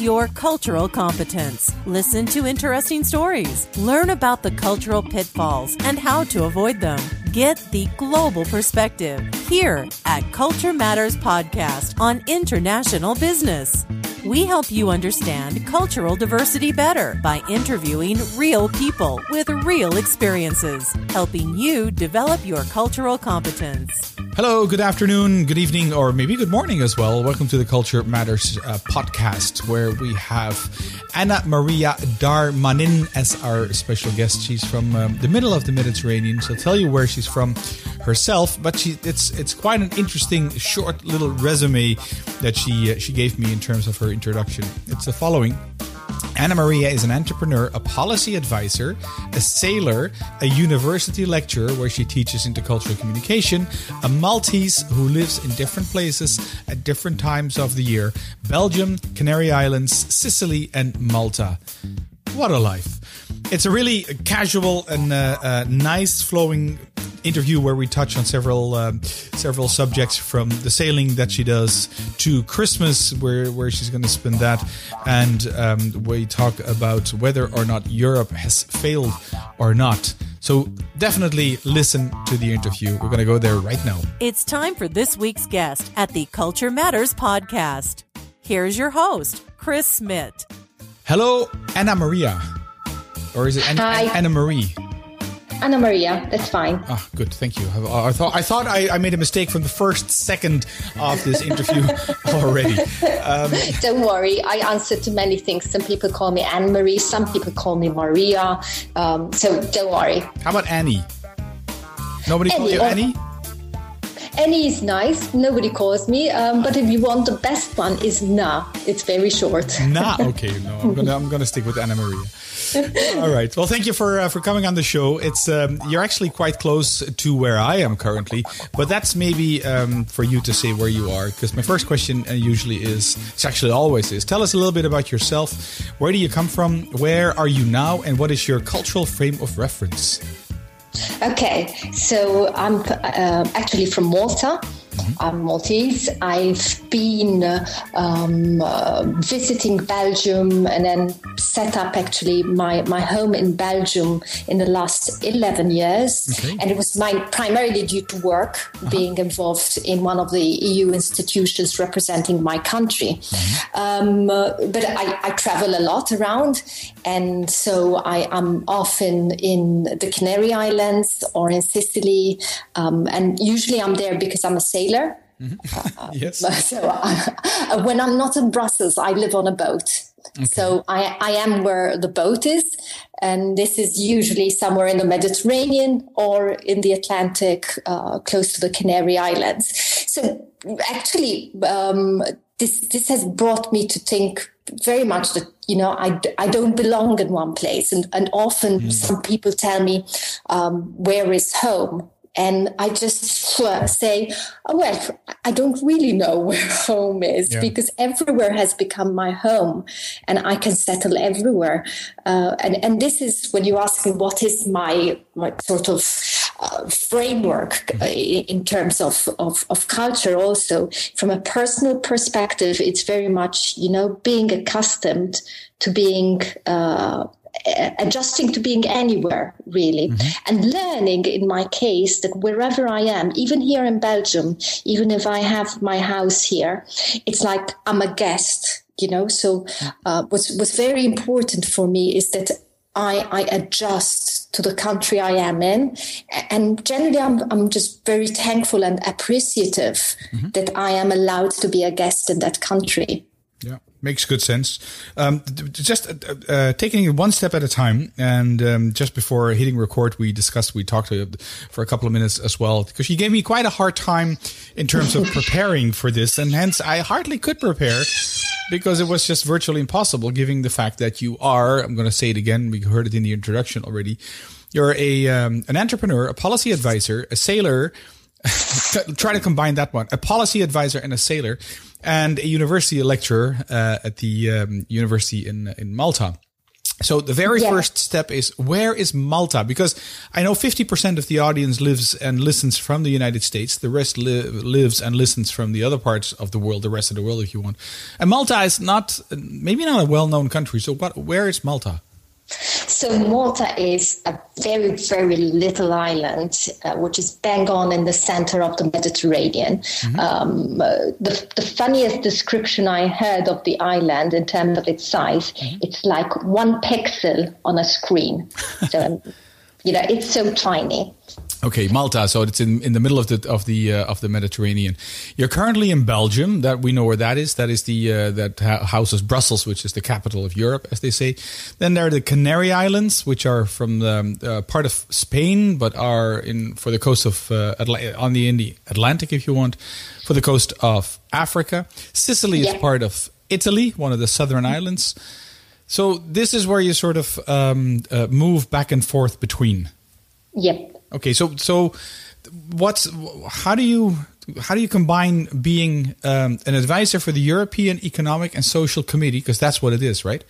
your cultural competence. Listen to interesting stories. Learn about the cultural pitfalls and how to avoid them. Get the global perspective here at Culture Matters Podcast on International Business. We help you understand cultural diversity better by interviewing real people with real experiences, helping you develop your cultural competence. Hello, good afternoon, good evening, or maybe good morning as well. Welcome to the Culture Matters uh, podcast, where we have Anna Maria Darmanin as our special guest. She's from um, the middle of the Mediterranean. She'll tell you where she's from herself, but she, it's it's quite an interesting short little resume that she uh, she gave me in terms of her introduction. It's the following. Anna Maria is an entrepreneur, a policy advisor, a sailor, a university lecturer where she teaches intercultural communication, a Maltese who lives in different places at different times of the year Belgium, Canary Islands, Sicily, and Malta. What a life! It's a really casual and uh, uh, nice flowing interview where we touch on several um, several subjects from the sailing that she does to Christmas, where where she's going to spend that, and um, we talk about whether or not Europe has failed or not. So definitely listen to the interview. We're going to go there right now. It's time for this week's guest at the Culture Matters podcast. Here's your host, Chris Smith. Hello, Anna Maria. Or is it Anna, Anna Marie? Anna Maria, that's fine. Ah, good, thank you. I, I thought I thought I, I, made a mistake from the first second of this interview already. Um, don't worry, I answer to many things. Some people call me Anne Marie, some people call me Maria. Um, so don't worry. How about Annie? Nobody Annie, call you Annie? Annie is nice. Nobody calls me. Um, but if you want the best one, is Na. It's very short. Na. Okay. No, I'm gonna I'm gonna stick with Anna Maria. All right. Well, thank you for uh, for coming on the show. It's um, you're actually quite close to where I am currently, but that's maybe um, for you to say where you are. Because my first question uh, usually is, it's actually always is, tell us a little bit about yourself. Where do you come from? Where are you now? And what is your cultural frame of reference? Okay, so I'm uh, actually from Malta. I'm Maltese. I've been uh, um, uh, visiting Belgium and then set up actually my, my home in Belgium in the last 11 years. Okay. And it was my, primarily due to work, uh-huh. being involved in one of the EU institutions representing my country. Mm-hmm. Um, but I, I, travel a lot around. And so I am often in the Canary Islands or in Sicily. Um, and usually I'm there because I'm a sailor. Mm-hmm. yes. So uh, when I'm not in Brussels, I live on a boat. Okay. So I, I am where the boat is, and this is usually somewhere in the Mediterranean or in the Atlantic, uh, close to the Canary Islands. So actually, um, this this has brought me to think very much that you know I, I don't belong in one place, and and often mm. some people tell me um, where is home and I just say, oh, well, I don't really know where home is yeah. because everywhere has become my home and I can settle everywhere. Uh, and, and this is when you ask me, what is my, my sort of uh, framework in terms of, of, of culture also from a personal perspective, it's very much, you know, being accustomed to being, uh, adjusting to being anywhere really mm-hmm. and learning in my case that wherever i am even here in belgium even if i have my house here it's like i'm a guest you know so uh, what's, what's very important for me is that I, I adjust to the country I am in. And generally, I'm, I'm just very thankful and appreciative mm-hmm. that I am allowed to be a guest in that country. Yeah. Makes good sense. Um, just uh, uh, taking it one step at a time, and um, just before hitting record, we discussed, we talked for a couple of minutes as well, because you gave me quite a hard time in terms of preparing for this, and hence I hardly could prepare because it was just virtually impossible, given the fact that you are. I'm going to say it again. We heard it in the introduction already. You're a um, an entrepreneur, a policy advisor, a sailor. Try to combine that one: a policy advisor and a sailor and a university lecturer uh, at the um, university in in Malta. So the very yeah. first step is where is Malta? Because I know 50% of the audience lives and listens from the United States. The rest li- lives and listens from the other parts of the world, the rest of the world, if you want. And Malta is not, maybe not a well known country. So what, where is Malta? So Malta is a very, very little island, uh, which is bang on in the center of the Mediterranean. Mm-hmm. Um, uh, the, the, funniest description I heard of the island in terms of its size, mm-hmm. it's like one pixel on a screen. so, um, you know, it's so tiny. Okay, Malta. So it's in, in the middle of the of the uh, of the Mediterranean. You're currently in Belgium. That we know where that is. That is the uh, that houses Brussels, which is the capital of Europe, as they say. Then there are the Canary Islands, which are from the uh, part of Spain, but are in for the coast of uh, on the in the Atlantic, if you want, for the coast of Africa. Sicily yeah. is part of Italy, one of the southern islands. So this is where you sort of um, uh, move back and forth between. Yep. Okay, so so what's how do you how do you combine being um, an advisor for the European Economic and Social Committee because that's what it is, right?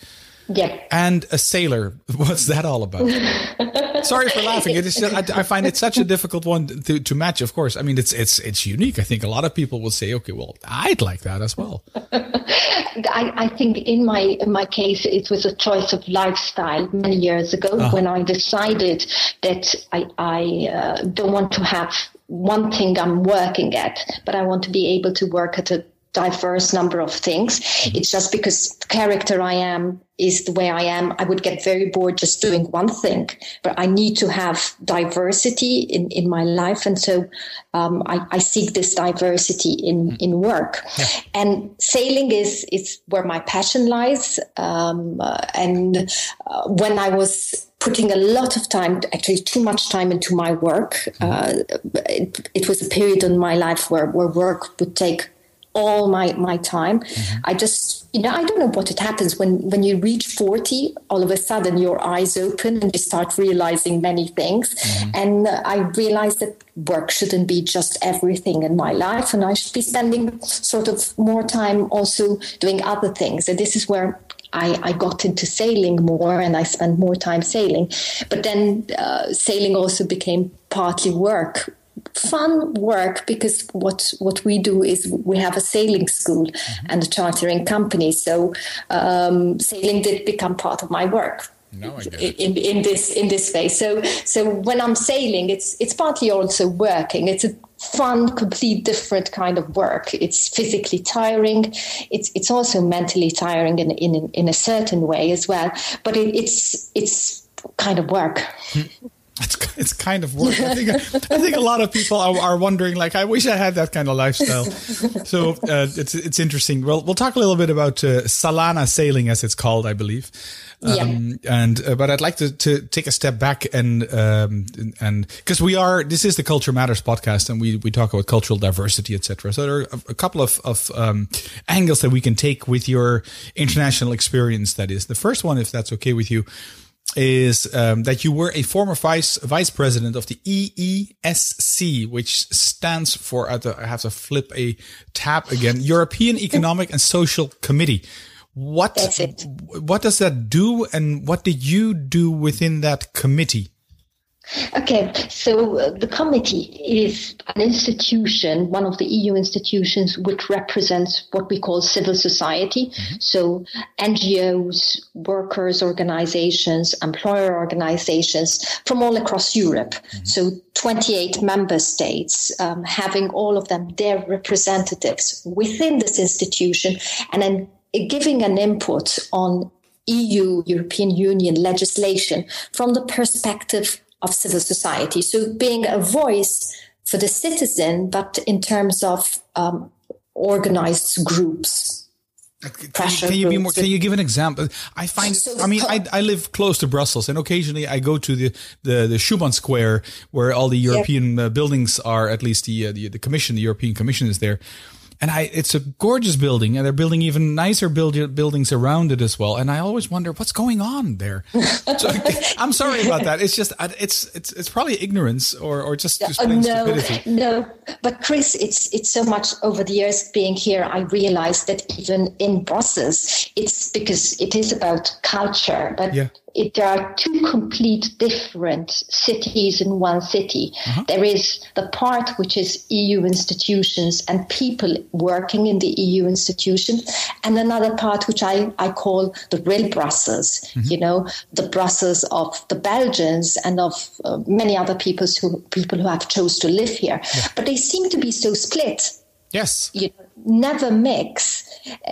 Yeah. And a sailor. What's that all about? Sorry for laughing. It is. Just, I, I, find it such a difficult one to, to match. Of course, I mean it's it's it's unique. I think a lot of people will say, okay, well, I'd like that as well. I, I, think in my in my case, it was a choice of lifestyle many years ago uh-huh. when I decided that I I uh, don't want to have one thing I'm working at, but I want to be able to work at a diverse number of things. Mm-hmm. It's just because the character I am is the way I am. I would get very bored just doing one thing, but I need to have diversity in, in my life. And so um, I, I, seek this diversity in, mm-hmm. in work. Yeah. And sailing is, is where my passion lies. Um, uh, and uh, when I was putting a lot of time, actually too much time into my work, mm-hmm. uh, it, it was a period in my life where, where work would take all my my time. Mm-hmm. I just you know I don't know what it happens when when you reach 40 all of a sudden your eyes open and you start realizing many things mm-hmm. and I realized that work shouldn't be just everything in my life and I should be spending sort of more time also doing other things and this is where I, I, got into sailing more and I spent more time sailing. But then uh, sailing also became partly work fun work because what what we do is we have a sailing school mm-hmm. and a chartering company. So um, sailing did become part of my work. No, in, in this in this way. So so when I'm sailing, it's it's partly also working. It's a fun, complete different kind of work. It's physically tiring. It's it's also mentally tiring in in in a certain way as well. But it, it's it's kind of work. It's, it's kind of work. I think I think a lot of people are, are wondering, like, I wish I had that kind of lifestyle. So uh, it's it's interesting. Well, we'll talk a little bit about uh, Salana sailing, as it's called, I believe. Um, yeah. And uh, but I'd like to, to take a step back and um, and because we are this is the Culture Matters podcast and we we talk about cultural diversity, etc. So there are a, a couple of of um, angles that we can take with your international experience. That is the first one, if that's okay with you is um, that you were a former vice vice president of the EESC, which stands for I have to flip a tab again European Economic and Social Committee. What what does that do, and what did you do within that committee? Okay, so uh, the committee is an institution, one of the EU institutions, which represents what we call civil society. Mm-hmm. So NGOs, workers' organizations, employer organizations from all across Europe. Mm-hmm. So 28 member states, um, having all of them their representatives within this institution, and then giving an input on EU, European Union legislation from the perspective of civil society. So being a voice for the citizen, but in terms of um, organized groups. Can you, can you, be more? Can you give an example? I find. So, I mean, I, I live close to Brussels, and occasionally I go to the the, the Schuman Square, where all the European yeah. uh, buildings are. At least the, uh, the the Commission, the European Commission, is there. And I it's a gorgeous building, and they're building even nicer build, buildings around it as well. And I always wonder what's going on there. so, I'm sorry about that. It's just it's it's it's probably ignorance or or just, just no, stupidity. No, but Chris, it's it's so much over the years being here. I realized that even in Brussels, it's because it is about culture, but yeah it, there are two complete different cities in one city. Uh-huh. There is the part which is EU institutions and people working in the EU institution, and another part which I, I call the real Brussels, mm-hmm. you know, the Brussels of the Belgians and of uh, many other people who, people who have chose to live here. Yeah. But they seem to be so split. Yes. You never mix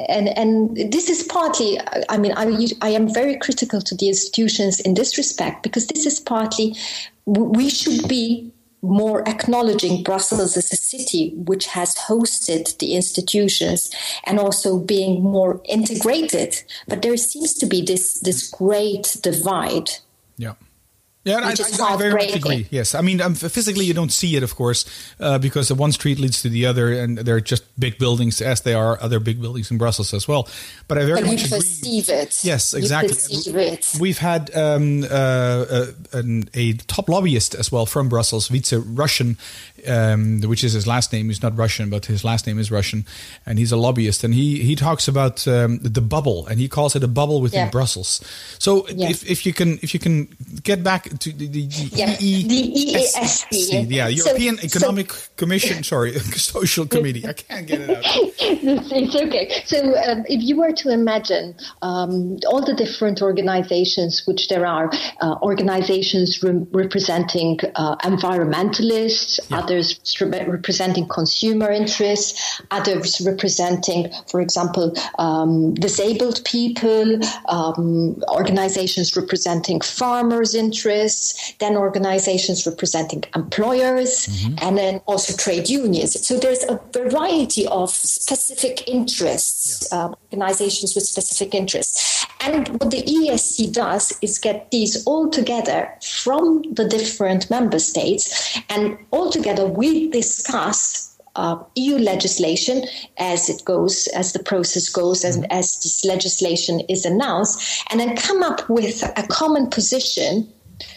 and and this is partly i mean I, I am very critical to the institutions in this respect because this is partly we should be more acknowledging Brussels as a city which has hosted the institutions and also being more integrated. But there seems to be this this great divide. Yeah. Yeah, I, I, I, very much agree. Yes, I mean, um, physically you don't see it, of course, uh, because the one street leads to the other, and they're just big buildings, as they are other big buildings in Brussels as well. But I very but much you perceive agree. it. Yes, exactly. it. We've had um, uh, uh a, a, top lobbyist as well from Brussels, Vice Russian, um, which is his last name. He's not Russian, but his last name is Russian, and he's a lobbyist. And he he talks about um, the bubble, and he calls it a bubble within yeah. Brussels. So yeah. if, if you can if you can get back to the, the, the yeah. EESC, yeah, European so, Economic so, Commission, sorry, Social Committee. I can't get it out. it's okay. So um, if you were to imagine um, all the different organizations, which there are, uh, organizations re- representing uh, environmentalists, yeah others representing consumer interests, others representing, for example, um, disabled people, um, organizations representing farmers' interests, then organizations representing employers, mm-hmm. and then also trade unions. So there's a variety of specific interests, yeah. uh, organizations with specific interests. And what the ESC does is get these all together from the different member states and all together we discuss uh, EU legislation as it goes, as the process goes, and mm-hmm. as this legislation is announced, and then come up with a common position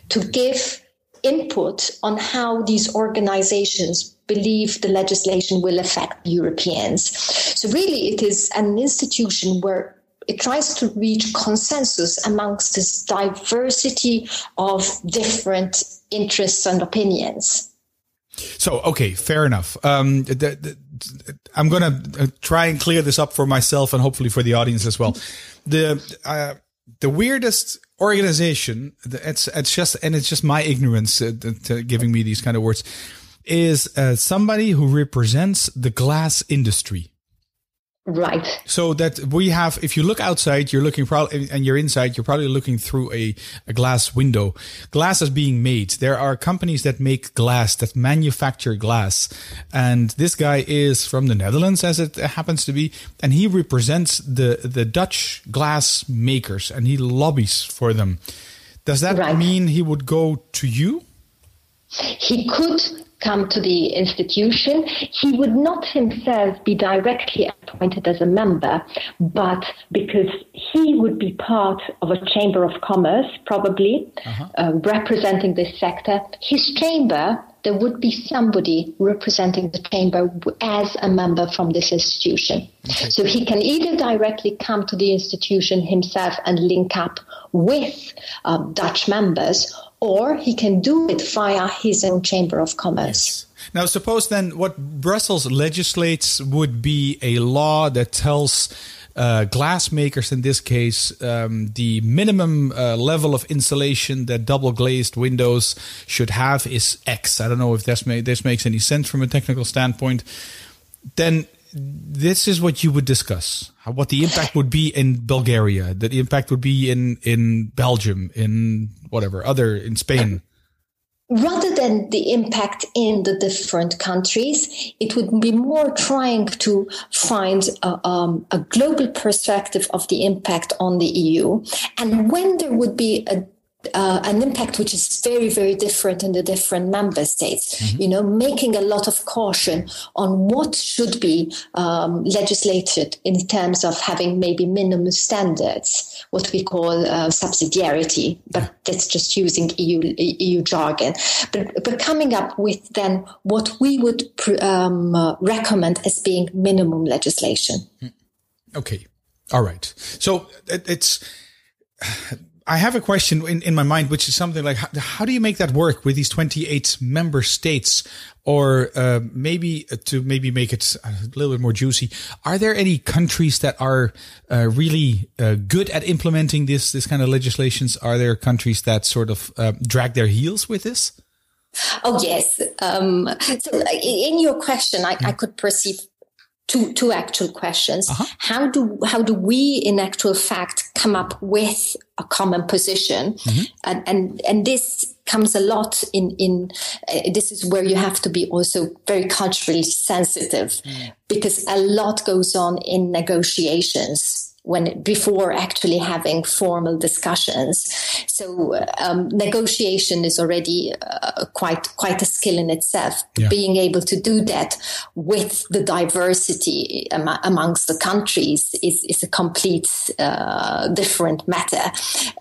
to give input on how these organizations believe the legislation will affect Europeans. So, really, it is an institution where it tries to reach consensus amongst this diversity of different interests and opinions. So, okay, fair enough. Um, the, the, I'm going to uh, try and clear this up for myself and hopefully for the audience as well. The uh, the weirdest organization, it's it's just and it's just my ignorance uh, giving me these kind of words, is uh, somebody who represents the glass industry. Right. So that we have, if you look outside, you're looking probably, and you're inside, you're probably looking through a, a glass window. Glass is being made. There are companies that make glass, that manufacture glass. And this guy is from the Netherlands, as it happens to be. And he represents the, the Dutch glass makers and he lobbies for them. Does that right. mean he would go to you? He could come to the institution. He would not himself be directly appointed as a member, but because he would be part of a chamber of commerce, probably uh-huh. uh, representing this sector, his chamber there would be somebody representing the chamber as a member from this institution. Okay. So he can either directly come to the institution himself and link up with uh, Dutch members, or he can do it via his own chamber of commerce. Yes. Now, suppose then what Brussels legislates would be a law that tells uh, glass makers, in this case, um, the minimum uh, level of insulation that double glazed windows should have is X. I don't know if this, may, this makes any sense from a technical standpoint. Then this is what you would discuss what the impact would be in Bulgaria, that the impact would be in in Belgium, in whatever other in Spain. Rather than the impact in the different countries, it would be more trying to find a, um, a global perspective of the impact on the EU. And when there would be a uh, an impact which is very, very different in the different member states. Mm-hmm. You know, making a lot of caution on what should be um, legislated in terms of having maybe minimum standards, what we call uh, subsidiarity, but that's just using EU EU jargon. But but coming up with then what we would um, uh, recommend as being minimum legislation. Okay, all right. So it, it's I have a question in, in my mind, which is something like, how, how do you make that work with these 28 member states? Or uh, maybe uh, to maybe make it a little bit more juicy, are there any countries that are uh, really uh, good at implementing this this kind of legislations? Are there countries that sort of uh, drag their heels with this? Oh yes. Um, so in your question, I, I could perceive two two actual questions. Uh-huh. How do how do we, in actual fact, come up with a common position? Mm-hmm. And and and this comes a lot in in uh, this is where you have to be also very culturally sensitive mm. because a lot goes on in negotiations when before actually having formal discussions. So um, negotiation is already uh, quite quite a skill in itself. Yeah. Being able to do that with the diversity am- amongst the countries is, is a complete uh, different matter.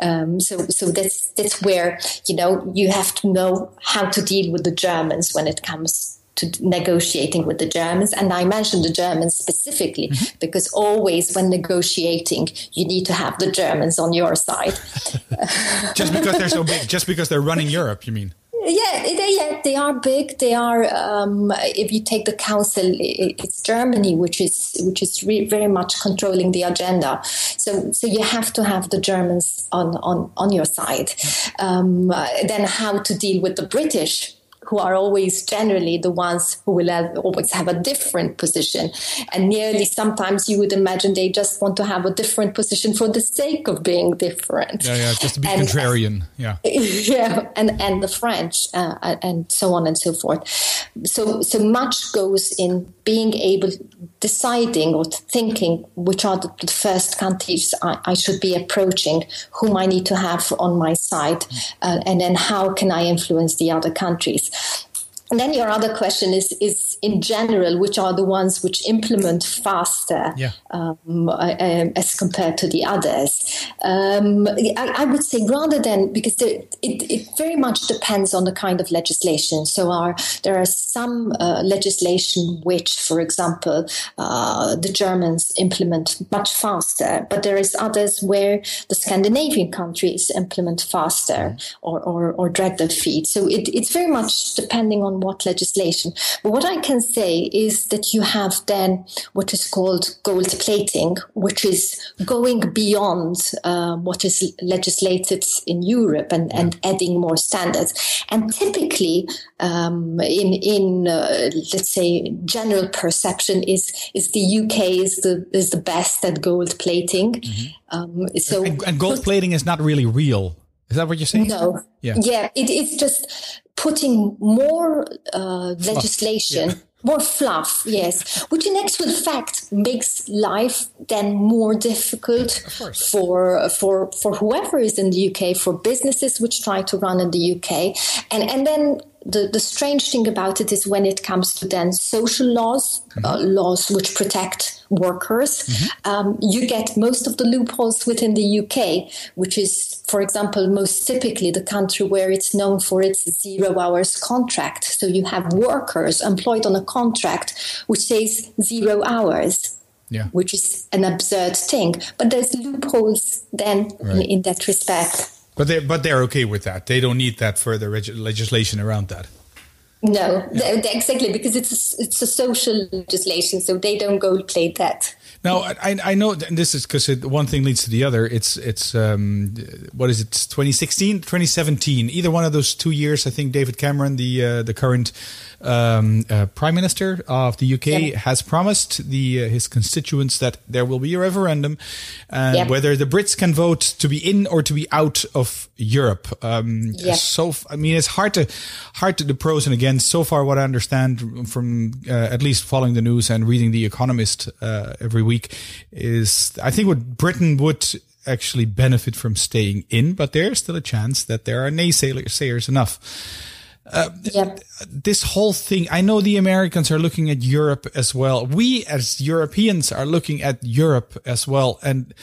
Um, so so that's that's where you know you have to know how to deal with the Germans when it comes to negotiating with the Germans. And I mentioned the Germans specifically mm-hmm. because always when negotiating, you need to have the Germans on your side. just because they're so big, just because they're running Europe, you mean? Yeah, they, yeah, they are big. They are. Um, if you take the council, it's Germany, which is which is re- very much controlling the agenda. So, so you have to have the Germans on on on your side. Um, then, how to deal with the British? Who are always generally the ones who will have, always have a different position. And nearly sometimes you would imagine they just want to have a different position for the sake of being different. Yeah, yeah, just to be and, contrarian. Yeah. Yeah, and, and the French uh, and so on and so forth. So, so much goes in being able, deciding or thinking which are the, the first countries I, I, should be approaching, whom I need to have on my side, uh, and then how can I influence the other countries. And then your other question is, is in general, which are the ones which implement faster yeah. um, uh, um, as compared to the others? Um, I, I, would say rather than, because there, it, it, very much depends on the kind of legislation. So are, there are some uh, legislation which, for example, uh, the Germans implement much faster, but there is others where the Scandinavian countries implement faster or, or, or drag their feet. So it, it's very much depending on what legislation. But what I can say is that you have then what is called gold plating, which is going beyond uh, what is legislated in Europe and, and adding more standards. And typically, um, in in uh, let's say general perception is is the UK is the is the best at gold plating. Mm-hmm. Um, so and, and gold plating is not really real. Is that what you're saying? No. Yeah. Yeah. It, it's just putting more uh, legislation. Yeah. More fluff, yes, which in actual fact makes life then more difficult for for for whoever is in the UK, for businesses which try to run in the UK, and and then the, the strange thing about it is when it comes to then social laws, mm-hmm. uh, laws which protect workers, mm-hmm. um, you get most of the loopholes within the UK, which is, for example, most typically the country where it's known for its zero hours contract. So you have workers employed on a contract which says zero hours. Yeah. Which is an absurd thing. But there's loopholes then right. in, in that respect. But they but they're okay with that. They don't need that further reg- legislation around that. No, yeah. exactly because it's a, it's a social legislation, so they don't gold plate that. Now I I know this is because one thing leads to the other. It's it's um what is it 2016 2017 either one of those two years. I think David Cameron the uh, the current um, uh, Prime Minister of the UK yeah. has promised the uh, his constituents that there will be a referendum and yeah. whether the Brits can vote to be in or to be out of Europe. Um, yeah. So I mean it's hard to hard to the pros and against. So far, what I understand from uh, at least following the news and reading the Economist uh, every week week is I think what Britain would actually benefit from staying in, but there's still a chance that there are naysayers enough. Uh, yep. This whole thing, I know the Americans are looking at Europe as well. We as Europeans are looking at Europe as well. And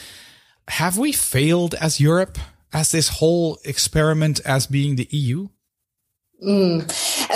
have we failed as Europe, as this whole experiment as being the EU? Mm.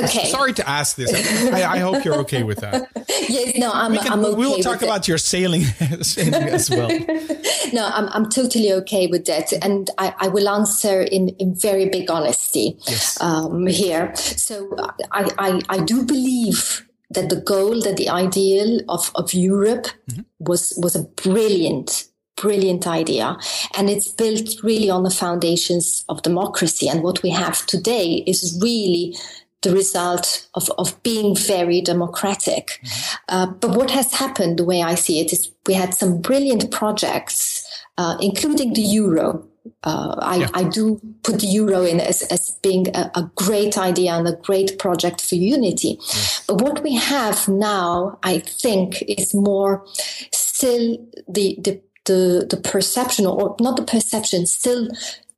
Okay. Sorry to ask this. I, I, hope you're okay with that. yes, no, I'm, we can, I'm okay. We'll talk about it. your sailing, as well. no, I'm, I'm totally okay with that. And I, I will answer in, in very big honesty yes. um, here. So I, I, I do believe that the goal, that the ideal of, of Europe mm-hmm. was, was a brilliant brilliant idea. And it's built really on the foundations of democracy. And what we have today is really the result of, of being very democratic. Mm-hmm. Uh, but what has happened, the way I see it, is we had some brilliant projects, uh, including the euro. Uh, I, yeah. I, do put the euro in as, as being a, a, great idea and a great project for unity. Yes. But what we have now, I think, is more still the, the the, the perception or not the perception, still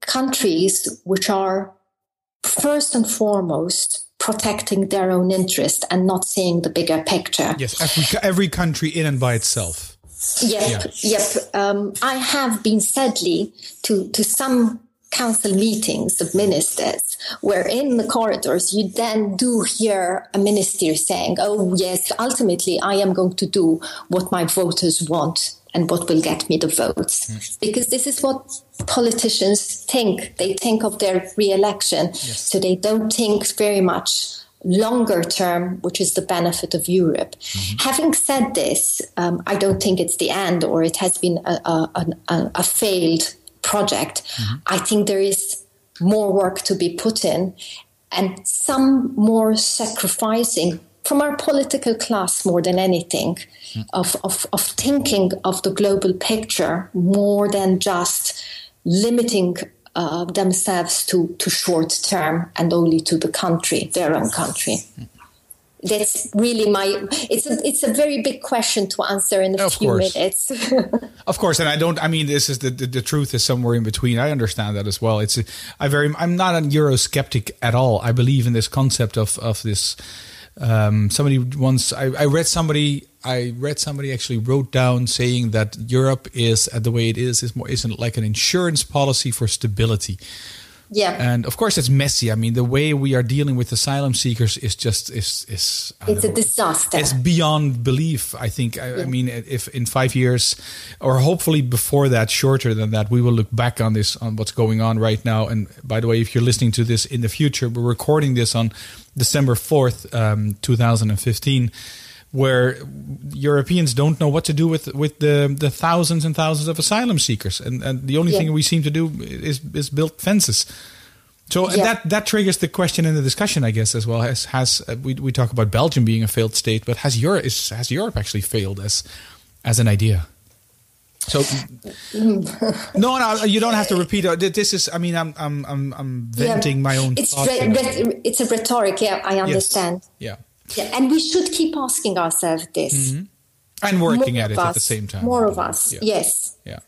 countries which are first and foremost protecting their own interest and not seeing the bigger picture. Yes, every, every country in and by itself. Yep, yeah. yep. Um, I have been sadly to, to some council meetings of ministers where in the corridors you then do hear a minister saying, oh yes, ultimately I am going to do what my voters want and what will get me the votes. Mm. Because this is what politicians think. They think of their re-election. Yes. So they don't think very much longer term, which is the benefit of Europe. Mm-hmm. Having said this, um, I don't think it's the end or it has been a, a, a, a failed project. Mm-hmm. I think there is more work to be put in and some more sacrificing from our political class more than anything mm. of, of, of thinking of the global picture more than just limiting uh, themselves to, to short term and only to the country, their own country. Mm. That's really my. It's a it's a very big question to answer in a of few course. minutes. of course, and I don't. I mean, this is the, the, the truth is somewhere in between. I understand that as well. It's a, I very. I'm not a Eurosceptic at all. I believe in this concept of of this um, somebody once I, I, read somebody I read somebody actually wrote down saying that Europe is uh, the way it is is more isn't like an insurance policy for stability. Yeah. And of course, it's messy. I mean, the way we are dealing with asylum seekers is just is is. It's know, a disaster. It's beyond belief. I think. I, yeah. I, mean, if in five years, or hopefully before that, shorter than that, we will look back on this on what's going on right now. And by the way, if you're listening to this in the future, we're recording this on December fourth, um, two thousand and fifteen where Europeans don't know what to do with with the the thousands and thousands of asylum seekers, and and the only yeah. thing we seem to do is is build fences. So yeah. that that triggers the question in the discussion, I guess, as well. Has has uh, we we talk about Belgium being a failed state, but has Europe is has Europe actually failed as as an idea? So, no, no, you don't have to repeat. This is, I mean, I'm, I'm, I'm, I'm venting yeah. my own. It's re- it's a rhetoric. Yeah, I understand. Yes. Yeah. Yeah, and we should keep asking ourselves this. Mm-hmm. And working more at it us, at the same time. More of us, yeah. yes. Yeah.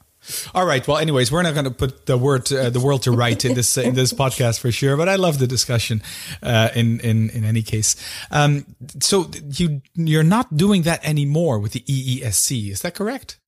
All right. Well, anyways, we're not going to put the word uh, the world to right in this in this podcast for sure. But I love the discussion. Uh, in in in any case, um, so you you're not doing that anymore with the EESC. Is that correct?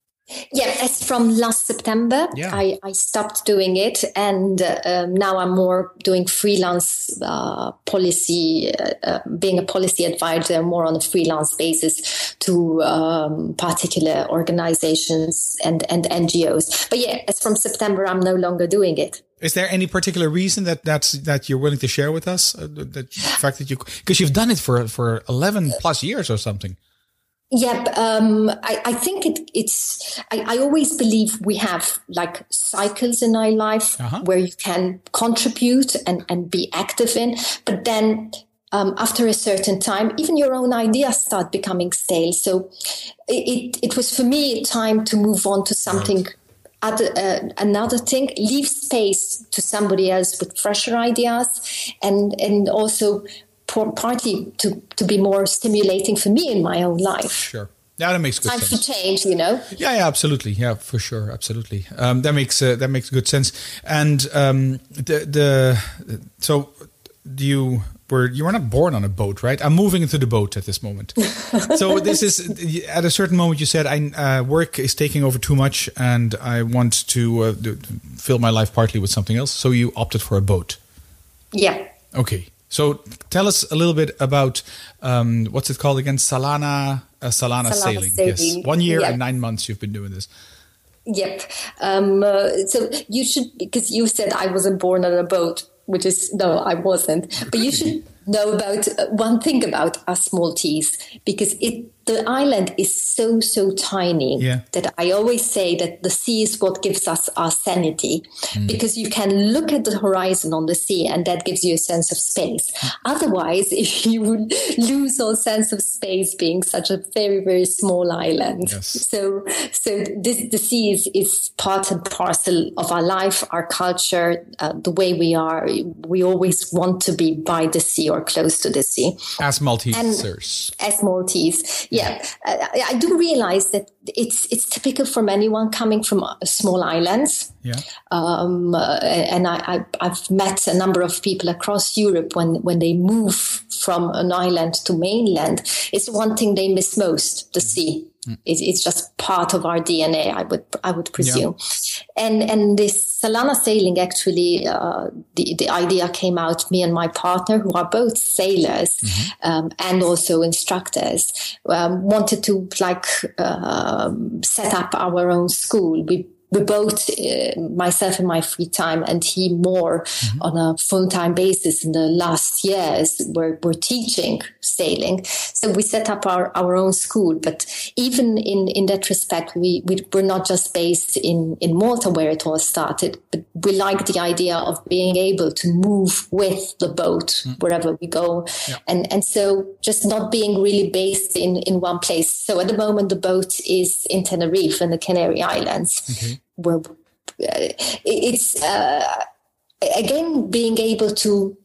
Yeah, it's from last September, yeah. I, I stopped doing it, and uh, now I'm more doing freelance uh, policy, uh, uh, being a policy advisor more on a freelance basis to um, particular organizations and, and NGOs. But yeah, it's from September, I'm no longer doing it. Is there any particular reason that that's that you're willing to share with us? Uh, the fact that you because you've done it for for eleven plus years or something. Yeah, um, I, I, think it, it's. I, I, always believe we have like cycles in our life uh-huh. where you can contribute and, and be active in, but then um, after a certain time, even your own ideas start becoming stale. So it, it was for me time to move on to something. Right. Other, uh, another thing, leave space to somebody else with fresher ideas, and and also partly to, to be more stimulating for me in my own life. Sure. Yeah, that makes good time sense. for change, you know. Yeah, yeah, absolutely. Yeah, for sure, absolutely. Um, that makes uh, that makes good sense. And um, the the so do you were you were not born on a boat, right? I'm moving into the boat at this moment. so this is at a certain moment you said, "I uh, work is taking over too much, and I want to uh, do, fill my life partly with something else." So you opted for a boat. Yeah. Okay. So tell us a little bit about um, what's it called again? Salana, uh, Salana, Salana sailing. sailing. Yes, one year Yeah. and nine months you've been doing this. Yep. Um, uh, so you should, because you said I wasn't born on a boat, which is no, I wasn't. But you should know about uh, one thing about us Maltese, because it the island is so so tiny Yeah. that I always say that the sea is what gives us our sanity, because you can look at the horizon on the sea, and that gives you a sense of space. Otherwise, if you would lose all sense of space, being such a very very small island. Yes. So, so this the sea is, is part and parcel of our life, our culture, uh, the way we are. We always want to be by the sea or close to the sea As Maltesers. as Maltese. Yeah, uh, I I do realize that it's it's typical from anyone coming from uh, small islands. yeah. Um, uh, and I, I, I've met a number of people across Europe when, when they move from an island to mainland. It's one thing they miss most, the sea. It's, it's just part of our DNA, I would I would presume. And and this Salana sailing actually, uh, the the idea came out. Me and my partner, who are both sailors um, and also instructors, um, wanted to like um, set up our own school. We we both, uh, myself in my free time and he more on a full time basis in the last years, we're, we're teaching sailing. So we set up our, our own school. But even in, in that respect, we, we, we're not just based in, in Malta where it all started, but we like the idea of being able to move with the boat wherever we go. And, and so just not being really based in, in one place. So at the moment, the boat is in Tenerife in the Canary Islands where uh, it's uh, again being able to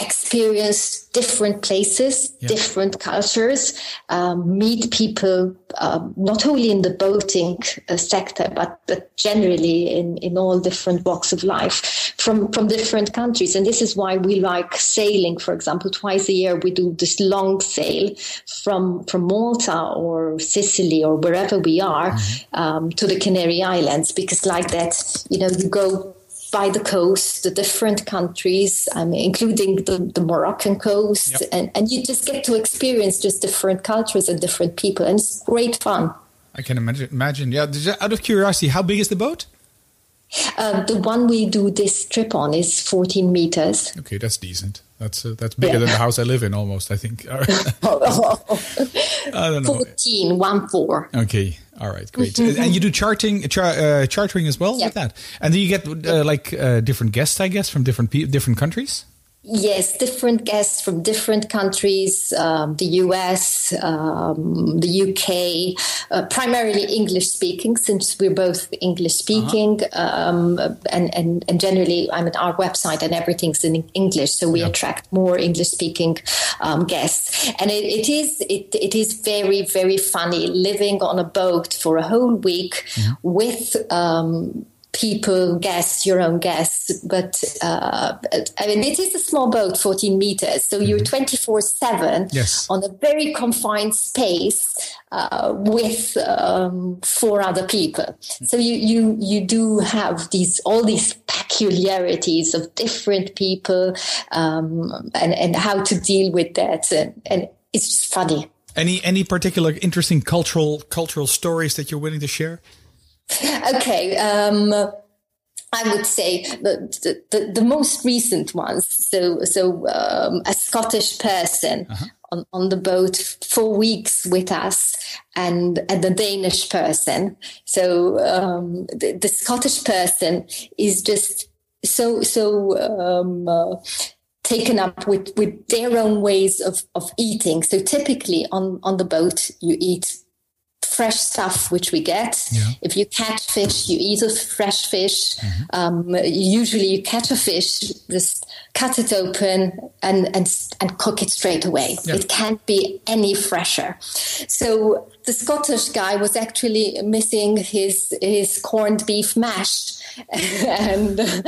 experience different places, different cultures, um, meet people, um, not only in the boating uh, sector, but, but generally in, in all different walks of life from, from different countries. And this is why we like sailing, for example, twice a year we do this long sail from, from Malta or Sicily or wherever we are um, to the Canary Islands, because like that, you know, you go by the coast, the different countries, um, including the, the Moroccan coast, and, and you just get to experience just different cultures and different people, and it's great fun. I can imagine. Imagine. Yeah. Out of curiosity, how big is the boat? Um, the one we do this trip on is 14 meters. Okay, that's decent. That's uh, that's bigger Yeah. than the house I live in, almost. I think. I don't know. 14, one four. Okay. All right. Great. and you do charting, char, uh, chartering as well Yeah. with that. And then you get uh, like uh, different guests, I guess, from different pe- different countries? Yes, different guests from different countries, um, the US, um, the UK, uh, primarily English speaking, since we're both English speaking. Um, and, and, and generally, I mean, our website and everything's in English, so we attract more English speaking um, guests. And it, it is it, it is very, very funny living on a boat for a whole week with. People, guests, your own guests. But uh, I mean, it is a small boat, 14 meters. So you're 24 7 Yes. on a very confined space uh, with um, four other people. So you, you, you do have these, all these peculiarities of different people um, and, and how to deal with that. And, and it's just funny. Any any particular interesting cultural cultural stories that you're willing to share? Okay. Um, I would say the, the, the most recent ones. So, so um, a Scottish person on, on the boat for weeks with us, and and a Danish person. So um, the, the Scottish person is just so so. Um, uh, taken up with, with their own ways of, of eating. So typically on, on the boat, you eat fresh stuff, which we get. Yeah. If you catch fish, you eat a fresh fish. Um, usually you catch a fish, just cut it open and and and cook it straight away. Yeah. It can't be any fresher. So the Scottish guy was actually missing his his corned beef mash and uh,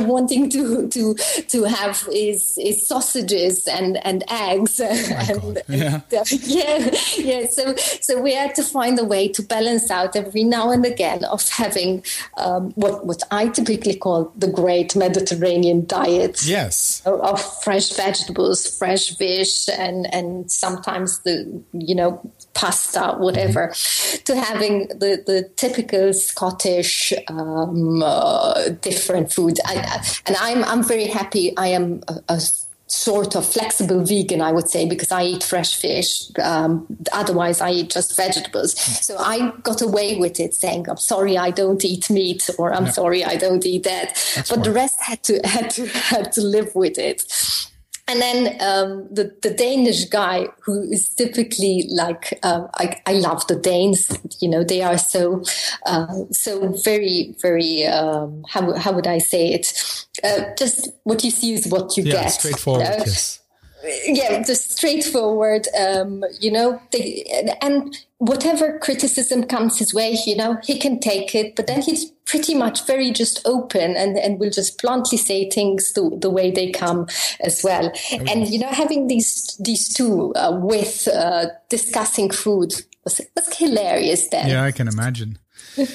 wanting to to to have his, his sausages and and eggs. Oh and, yeah. Yeah, yeah. So so we had to find a way to balance out every now and again of having um, what what I typically call the great Mediterranean diet. Yes, of, of fresh vegetables, fresh fish, and and sometimes the you know pasta, whatever, mm-hmm. to having the, the typical Scottish um, uh, different food. I, and I'm, I'm very happy. I am a, a sort of flexible vegan, I would say, because I eat fresh fish. Um, otherwise, I eat just vegetables. So I got away with it, saying, "I'm sorry, I don't eat meat," or "I'm sorry, I don't eat that." That's but the rest had to had to had to live with it and then um, the the Danish guy who is typically like uh, I, I love the Danes. You know they are so uh, so very very um, how how would I say it? Uh, just what you see is what you yeah, get. Straightforward. You know? yes yeah, just straightforward. Um, you know, they, and whatever criticism comes his way, you know, he can take it. But then he's pretty much very just open and and will just bluntly say things the, the way they come as well. Okay. And you know, having these these two uh, with uh, discussing food was was hilarious. Then, yeah, I can imagine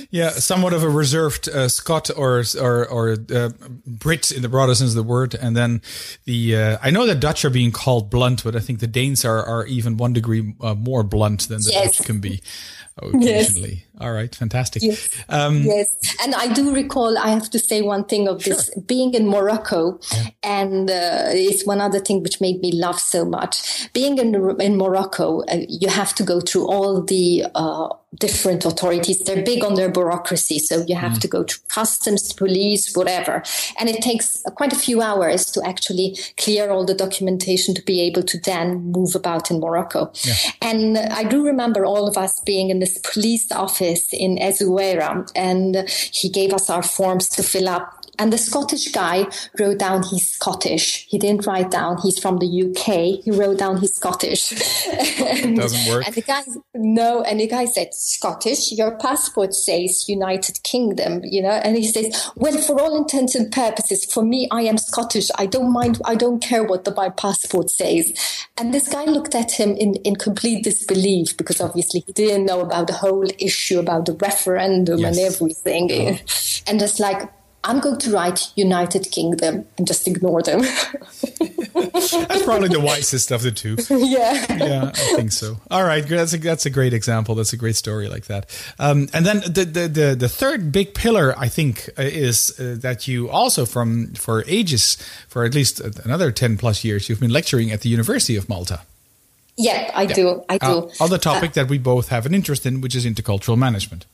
yeah, somewhat of a reserved uh, Scot or or or uh, Brit in the broader sense of the word, and then the uh, I know that Dutch are being called blunt, but I think the Danes are are even one degree uh, more blunt than the yes. Dutch can be occasionally. All right, fantastic. Yes. Um, yes, and I do recall. I have to say one thing of this sure. being in Morocco, yeah. and uh, it's one other thing which made me laugh so much. Being in in Morocco, uh, you have to go through all the uh, different authorities. They're big on their bureaucracy, so you have mm. to go to customs, police, whatever, and it takes quite a few hours to actually clear all the documentation to be able to then move about in Morocco. Yeah. And I do remember all of us being in this police office office in Essaouira and he gave us our forms to fill up and the Scottish guy wrote down he's Scottish. He didn't write down he's from the UK. He wrote down he's Scottish. and, Doesn't work. And the guy, no, and the guy said, Scottish, your passport says United Kingdom, you know? And he says, well, for all intents and purposes, for me, I am Scottish. I don't mind. I don't care what the, my passport says. And this guy looked at him in, in complete disbelief because obviously he didn't know about the whole issue about the referendum yes. and everything. Oh. And it's like, I'm going to write United Kingdom and just ignore them. that's probably the wisest of the two. Yeah. Yeah, I think so. All right. That's a, that's a great example. That's a great story like that. Um, and then the, the, the, the, third big pillar, I think, uh, is uh, that you also from, for ages, for at least another 10 plus years, you've been lecturing at the University of Malta. Yeah, I yeah. do. I do. Uh, on the topic uh, that we both have an interest in, which is intercultural management.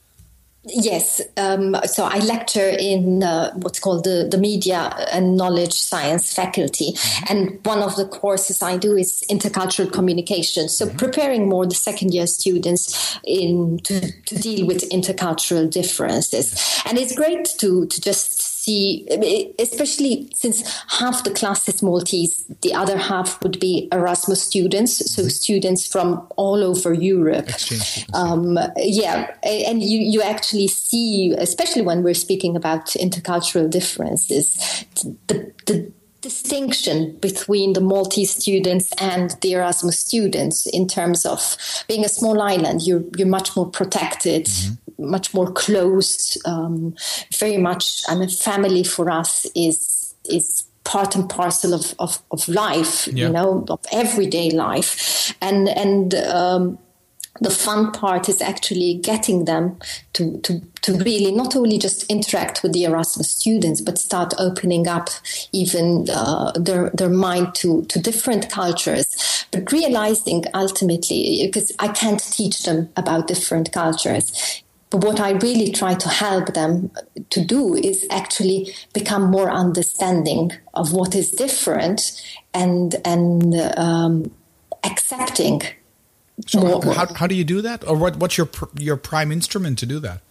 Yes. Um, so I lecture in uh, what's called the, the Media and Knowledge Science faculty. Mm-hmm. And one of the courses I do is intercultural communication. So mm-hmm. preparing more the second year students in to, to deal with intercultural differences. And it's great to, to just see, especially since half the class is Maltese, the other half would be Erasmus students, so mm-hmm. students from all over Europe. Um, yeah, and you, you actually see, especially when we're speaking about intercultural differences, the, the distinction between the Maltese students and the Erasmus students in terms of being a small island. You're you're much more protected, mm-hmm much more close. Um, very much, I mean, family for us is is part and parcel of of, of life. Yeah. You know, of everyday life, and and. Um, the fun part is actually getting them to, to, to really not only just interact with the Erasmus students, but start opening up even uh, their, their mind to, to different cultures. But realizing ultimately, because I can't teach them about different cultures, but what I really try to help them to do is actually become more understanding of what is different and and um, accepting. So. How, how do you do that, or what, what's your your prime instrument to do that?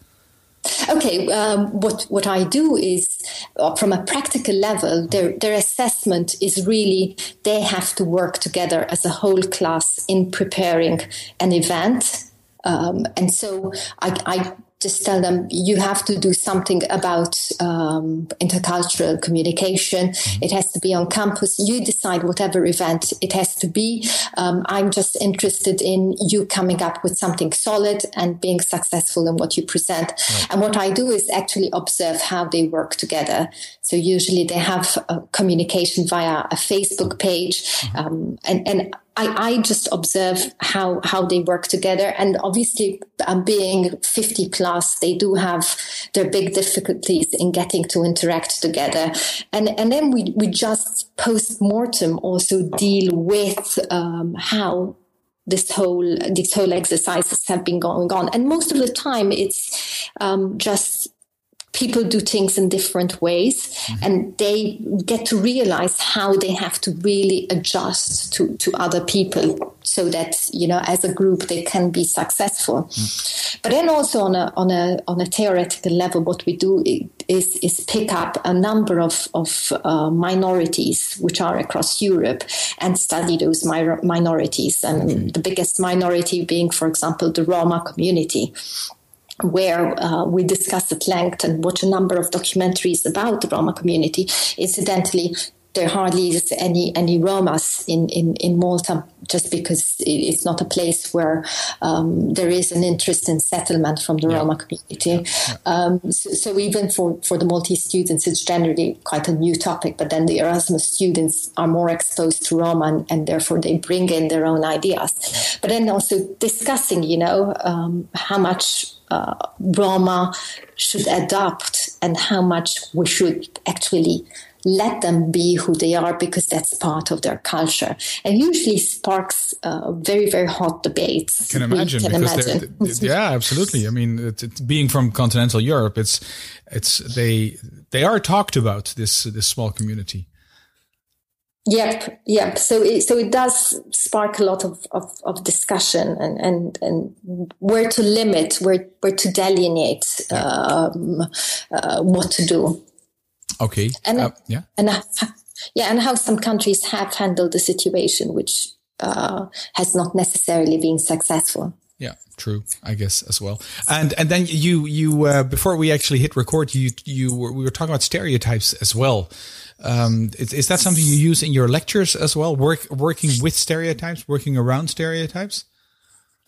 Okay, um, what what I do is, uh, from a practical level, their their assessment is really they have to work together as a whole class in preparing an event, um, and so I, I just tell them you have to do something about um, intercultural communication. Mm-hmm. It has to be on campus. You decide whatever event it has to be. Um, I'm just interested in you coming up with something solid and being successful in what you present. Right. And what I do is actually observe how they work together. So usually they have communication via a Facebook page, mm-hmm. um, and and I, I just observe how how they work together, and obviously, um, being fifty plus, they do have their big difficulties in getting to interact together, and and then we we just post mortem also deal with um, how this whole these whole exercises have been going on, and most of the time it's um, just people do things in different ways mm-hmm. and they get to realize how they have to really adjust to, to other people so that you know as a group they can be successful mm-hmm. but then also on a on a on a theoretical level what we do is is pick up a number of of uh, minorities which are across Europe and study those mi- minorities and mm-hmm. the biggest minority being for example the Roma community where uh, we discuss at length and watch a number of documentaries about the Roma community. Incidentally, there hardly is any any Romas in, in, in Malta just because it's not a place where um, there is an interest in settlement from the yeah. Roma community. Yeah. Yeah. Um, so, so, even for, for the Maltese students, it's generally quite a new topic. But then the Erasmus students are more exposed to Roma and, and therefore they bring in their own ideas. But then also discussing, you know, um, how much uh, Roma should adopt and how much we should actually let them be who they are because that's part of their culture. And usually sparks uh, very very hot debates. I can imagine can because imagine. Yeah absolutely. I mean it, it, being from continental europe it's it's they they are talked about this this small community Yep, yep. So it, so it does spark a lot of, of, of discussion and, and, and where to limit, where, where to delineate um, uh, what to do. Okay. And, uh, yeah. And, yeah, and how some countries have handled the situation, which uh, has not necessarily been successful. Yeah, true. I guess as well. And and then you you uh, before we actually hit record, you you were, we were talking about stereotypes as well. Um, is, is, that something you use in your lectures as well? Work working with stereotypes, working around stereotypes.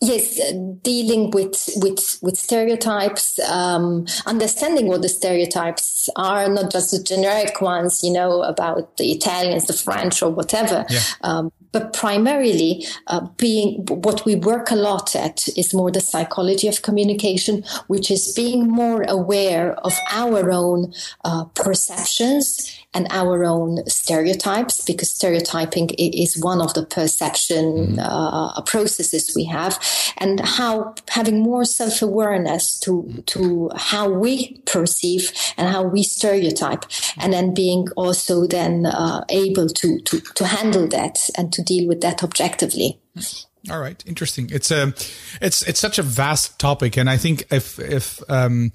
Yes, uh, dealing with with with stereotypes, um, understanding what the stereotypes are, not just the generic ones, you know, about the Italians, the French, or whatever. Yeah. Um, but primarily uh, being what we work a lot at is more the psychology of communication, which is being more aware of our own uh, perceptions and our own stereotypes, because stereotyping is one of the perception mm-hmm. uh, processes we have, and how having more self awareness to to how we perceive and how we stereotype, and then being also then uh, able to, to to handle that and to deal with that objectively. All right, interesting. It's a, it's it's such a vast topic, and I think if if um,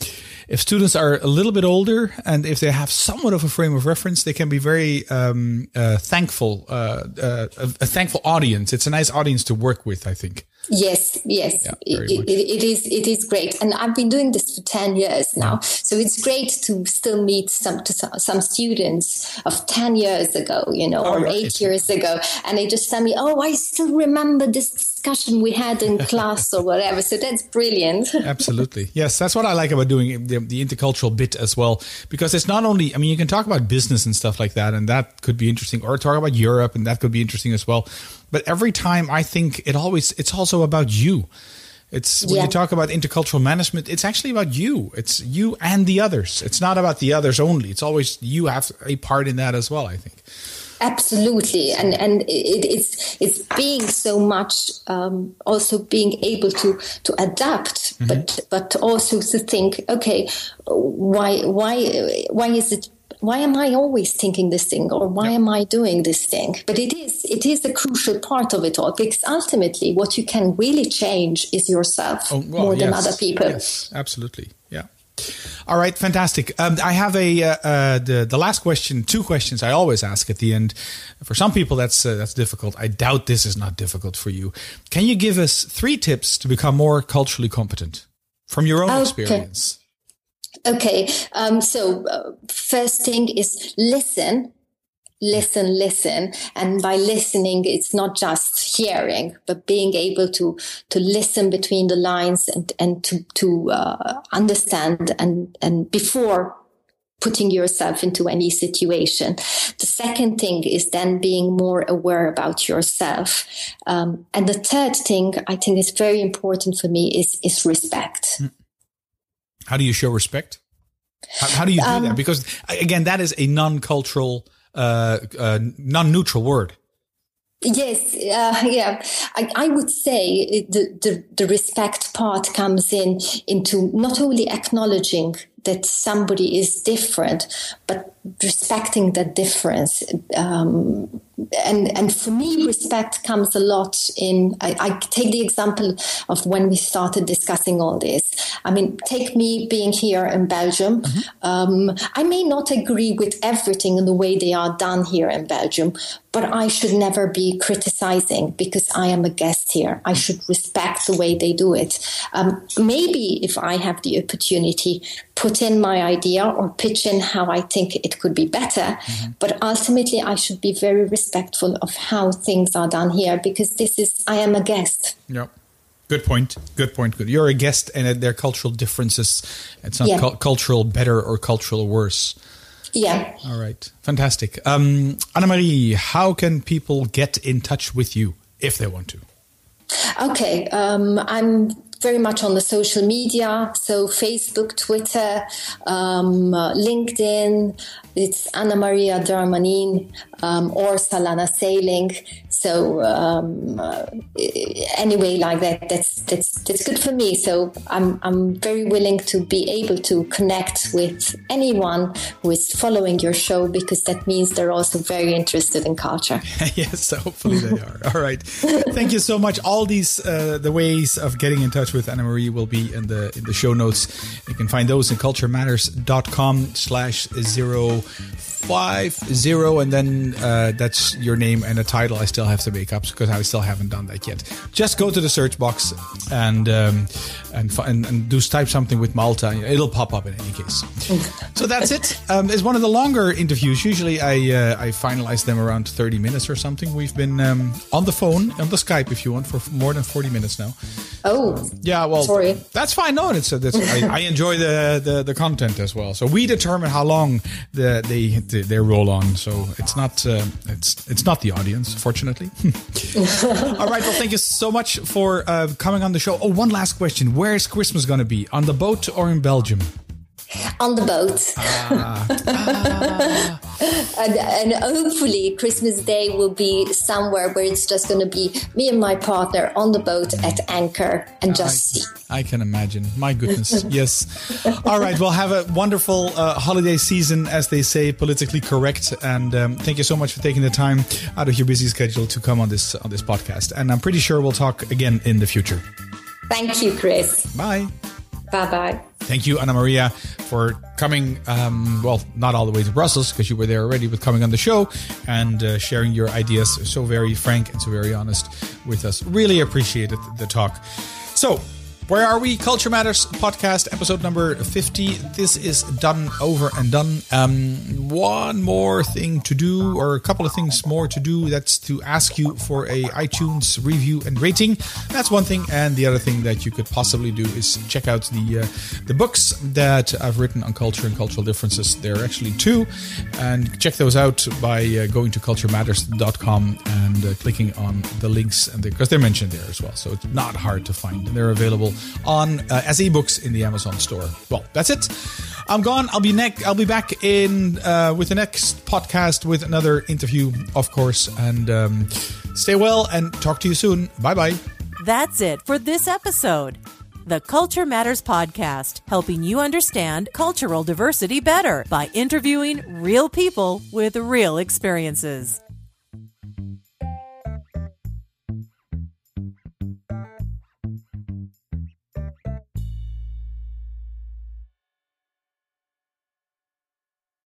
if students are a little bit older and if they have somewhat of a frame of reference, they can be very um, uh, thankful, uh, uh, a, a, thankful audience. It's a nice audience to work with, I think. Yes, yes, yeah, it, it, it is. It is great, and I've been doing this for ten years now, so it's great to still meet some some students of ten years ago, you know, or right. eight years ago, and they just tell me, "Oh, I still remember this discussion we had in class or whatever." So that's brilliant. Absolutely, yes, that's what I like about doing the, the intercultural bit as well, because it's not only. I mean, you can talk about business and stuff like that, and that could be interesting, or talk about Europe, and that could be interesting as well but every time I think it always, it's also about you. It's when yeah. you talk about intercultural management, it's actually about you. It's you and the others. It's not about the others only. It's always you have a part in that as well, I think. Absolutely, and and it, it's it's being so much um, also being able to to adapt, mm-hmm. but but also to think, okay, why why why is it why am I always thinking this thing or why am I doing this thing? But it is it is a crucial part of it all because ultimately what you can really change is yourself oh, well, more yes, than other people. Yes, absolutely. All right, fantastic. Um, I have a uh, uh, the the last question. Two questions I always ask at the end. For some people, that's uh, that's difficult. I doubt this is not difficult for you. Can you give us three tips to become more culturally competent from your own okay. experience? Okay. Um, so uh, first thing is listen listen, listen. And by listening, it's not just hearing, but being able to, to listen between the lines and, and to, to, uh, understand and, and before putting yourself into any situation. The second thing is then being more aware about yourself. Um, and the third thing I think is very important for me is, is respect. Hmm. How do you show respect? How, how do you do um, that? Because again, that is a non-cultural uh, uh, non-neutral word. Yes, uh, yeah. I, I, would say the, the, the respect part comes in into not only acknowledging that somebody is different, but respecting that difference. Um, and and for me, respect comes a lot in. I, I, take the example of when we started discussing all this. I mean, take me being here in Belgium. Mm-hmm. Um, I may not agree with everything in the way they are done here in Belgium, but I should never be criticizing because I am a guest here. I should respect the way they do it. Um, maybe if I have the opportunity, put in my idea or pitch in how I think it could be better. Mm-hmm. But ultimately, I should be very respectful of how things are done here because this is, I am a guest. Yeah. Good point. Good point. Good. You're a guest, and there are cultural differences. It's not yeah. cu- cultural better or cultural worse. Yeah. All right. Fantastic. Um, Annemarie, how can people get in touch with you if they want to? Okay. Um, I'm very much on the social media. So Facebook, Twitter, um, uh, LinkedIn. It's Anna Maria Darmanin um, or Salana Sailing. So um, uh, anyway, like that, that's that's that's good for me. So I'm I'm very willing to be able to connect with anyone who is following your show because that means they're also very interested in culture. yes, hopefully they are. All right, thank you so much. All these uh, the ways of getting in touch with Anna Marie will be in the in the show notes. You can find those in culturematters.com slash zero five zero, and then uh, that's your name and a title. I still have to make up because I still haven't done that yet. Just go to the search box and um, and, and, and do type something with Malta. It'll pop up in any case. so that's it. Um, it's one of the longer interviews. Usually I uh, I finalize them around thirty minutes or something. We've been um, on the phone on the Skype if you want for more than forty minutes now. Oh, yeah. Well, sorry. That's fine. No, it's, it's I, I, enjoy the, the, the content as well. So we determine how long the they they, they roll on. So it's not uh, it's it's not the audience, fortunately. All right. Well, thank you so much for uh, coming on the show. Oh, one last question: Where is Christmas going to be? On the boat or in Belgium? On the boat. Ah, ah. and, and, hopefully, Christmas Day will be somewhere where it's just going to be me and my partner on the boat at anchor and just I, see. I can imagine. My goodness. yes. All right. Well, have a wonderful uh, holiday season, as they say, politically correct. And um, thank you so much for taking the time out of your busy schedule to come on this on this podcast. And I'm pretty sure we'll talk again in the future. Thank you, Chris. Bye. Bye bye. Thank you, Anna Maria, for coming. Um, well, not all the way to Brussels because you were there already, but coming on the show and uh, sharing your ideas so very frank and so very honest with us. Really appreciated the talk. So, where are we? Culture Matters podcast, episode number 50. This is done over and done. Um, one more thing to do, or a couple of things more to do. That's to ask you for a iTunes review and rating. That's one thing. And the other thing that you could possibly do is check out the, uh, the books that I've written on culture and cultural differences. There are actually two. And check those out by uh, going to culturematters.com and uh, clicking on the links, and because they're mentioned there as well. So it's not hard to find. They're available on uh, as ebooks in the Amazon store. Well, that's it. I'm gone. I'll be next. I'll be back in uh, with the next podcast with another interview, of course. And um, stay well and talk to you soon. Bye bye. That's it for this episode. The Culture Matters Podcast, helping you understand cultural diversity better by interviewing real people with real experiences.